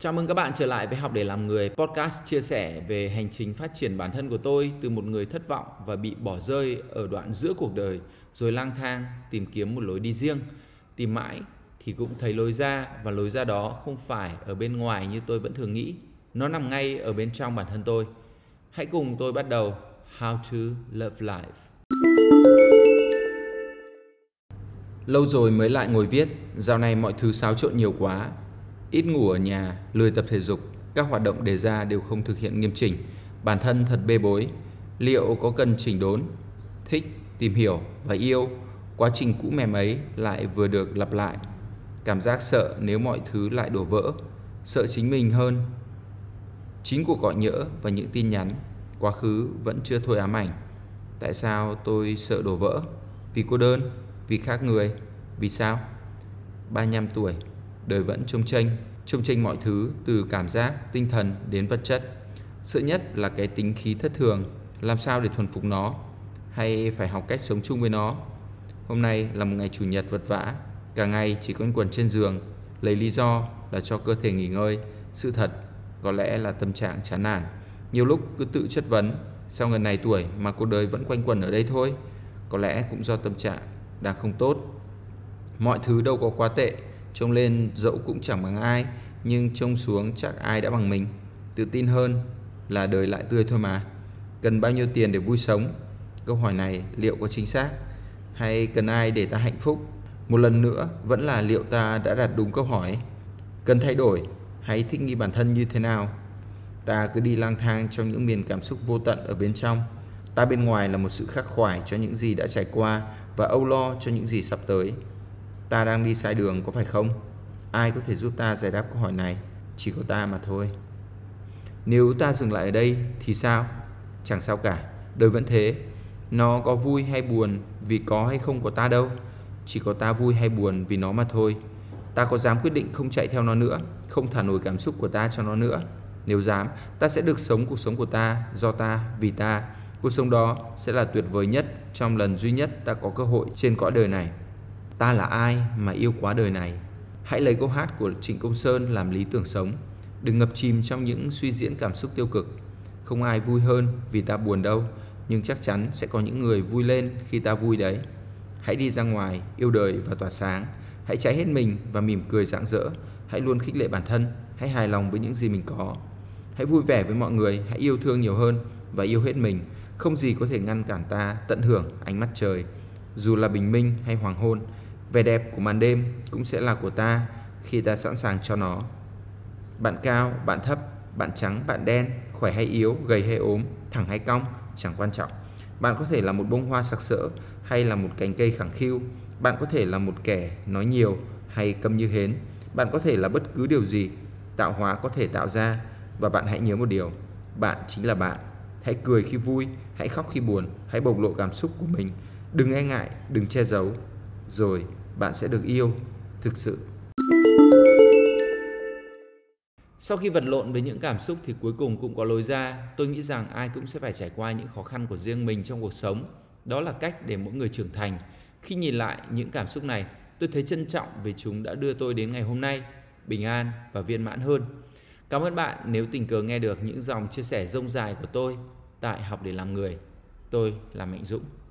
Chào mừng các bạn trở lại với Học để làm người, podcast chia sẻ về hành trình phát triển bản thân của tôi từ một người thất vọng và bị bỏ rơi ở đoạn giữa cuộc đời rồi lang thang tìm kiếm một lối đi riêng. Tìm mãi thì cũng thấy lối ra và lối ra đó không phải ở bên ngoài như tôi vẫn thường nghĩ. Nó nằm ngay ở bên trong bản thân tôi. Hãy cùng tôi bắt đầu How to Love Life. Lâu rồi mới lại ngồi viết, dạo này mọi thứ xáo trộn nhiều quá, Ít ngủ ở nhà, lười tập thể dục, các hoạt động đề ra đều không thực hiện nghiêm chỉnh. Bản thân thật bê bối. Liệu có cần chỉnh đốn, thích, tìm hiểu và yêu? Quá trình cũ mềm ấy lại vừa được lặp lại. Cảm giác sợ nếu mọi thứ lại đổ vỡ, sợ chính mình hơn. Chính cuộc gọi nhỡ và những tin nhắn, quá khứ vẫn chưa thôi ám ảnh. Tại sao tôi sợ đổ vỡ? Vì cô đơn, vì khác người, vì sao? 35 tuổi, đời vẫn trông tranh, trông tranh mọi thứ từ cảm giác, tinh thần đến vật chất. Sợ nhất là cái tính khí thất thường, làm sao để thuần phục nó hay phải học cách sống chung với nó. Hôm nay là một ngày chủ nhật vật vã, cả ngày chỉ quanh quẩn trên giường, lấy lý do là cho cơ thể nghỉ ngơi. Sự thật có lẽ là tâm trạng chán nản. Nhiều lúc cứ tự chất vấn, sao gần này tuổi mà cuộc đời vẫn quanh quẩn ở đây thôi? Có lẽ cũng do tâm trạng đang không tốt. Mọi thứ đâu có quá tệ, Trông lên dẫu cũng chẳng bằng ai, Nhưng trông xuống chắc ai đã bằng mình. Tự tin hơn là đời lại tươi thôi mà. Cần bao nhiêu tiền để vui sống? Câu hỏi này liệu có chính xác? Hay cần ai để ta hạnh phúc? Một lần nữa, vẫn là liệu ta đã đặt đúng câu hỏi. Cần thay đổi hay thích nghi bản thân như thế nào? Ta cứ đi lang thang trong những miền cảm xúc vô tận ở bên trong. Ta bên ngoài là một sự khắc khoải cho những gì đã trải qua Và âu lo cho những gì sắp tới. Ta đang đi sai đường có phải không? Ai có thể giúp ta giải đáp câu hỏi này? Chỉ có ta mà thôi. Nếu ta dừng lại ở đây thì sao? Chẳng sao cả, đời vẫn thế. Nó có vui hay buồn vì có hay không có ta đâu. Chỉ có ta vui hay buồn vì nó mà thôi. Ta có dám quyết định không chạy theo nó nữa, không thả nổi cảm xúc của ta cho nó nữa. Nếu dám, ta sẽ được sống cuộc sống của ta, do ta, vì ta. Cuộc sống đó sẽ là tuyệt vời nhất trong lần duy nhất ta có cơ hội trên cõi đời này. Ta là ai mà yêu quá đời này? Hãy lấy câu hát của Trịnh Công Sơn làm lý tưởng sống. Đừng ngập chìm trong những suy diễn cảm xúc tiêu cực. Không ai vui hơn vì ta buồn đâu, nhưng chắc chắn sẽ có những người vui lên khi ta vui đấy. Hãy đi ra ngoài, yêu đời và tỏa sáng. Hãy cháy hết mình và mỉm cười rạng rỡ. Hãy luôn khích lệ bản thân, hãy hài lòng với những gì mình có. Hãy vui vẻ với mọi người, hãy yêu thương nhiều hơn và yêu hết mình. Không gì có thể ngăn cản ta tận hưởng ánh mắt trời. Dù là bình minh hay hoàng hôn, Vẻ đẹp của màn đêm cũng sẽ là của ta khi ta sẵn sàng cho nó. Bạn cao, bạn thấp, bạn trắng, bạn đen, khỏe hay yếu, gầy hay ốm, thẳng hay cong, chẳng quan trọng. Bạn có thể là một bông hoa sặc sỡ hay là một cành cây khẳng khiu. Bạn có thể là một kẻ nói nhiều hay câm như hến. Bạn có thể là bất cứ điều gì tạo hóa có thể tạo ra và bạn hãy nhớ một điều, bạn chính là bạn. Hãy cười khi vui, hãy khóc khi buồn, hãy bộc lộ cảm xúc của mình. Đừng e ngại, đừng che giấu. Rồi bạn sẽ được yêu, thực sự. Sau khi vật lộn với những cảm xúc thì cuối cùng cũng có lối ra. Tôi nghĩ rằng ai cũng sẽ phải trải qua những khó khăn của riêng mình trong cuộc sống. Đó là cách để mỗi người trưởng thành. Khi nhìn lại những cảm xúc này, tôi thấy trân trọng vì chúng đã đưa tôi đến ngày hôm nay, bình an và viên mãn hơn. Cảm ơn bạn nếu tình cờ nghe được những dòng chia sẻ rông dài của tôi tại học để làm người. Tôi là mạnh dũng.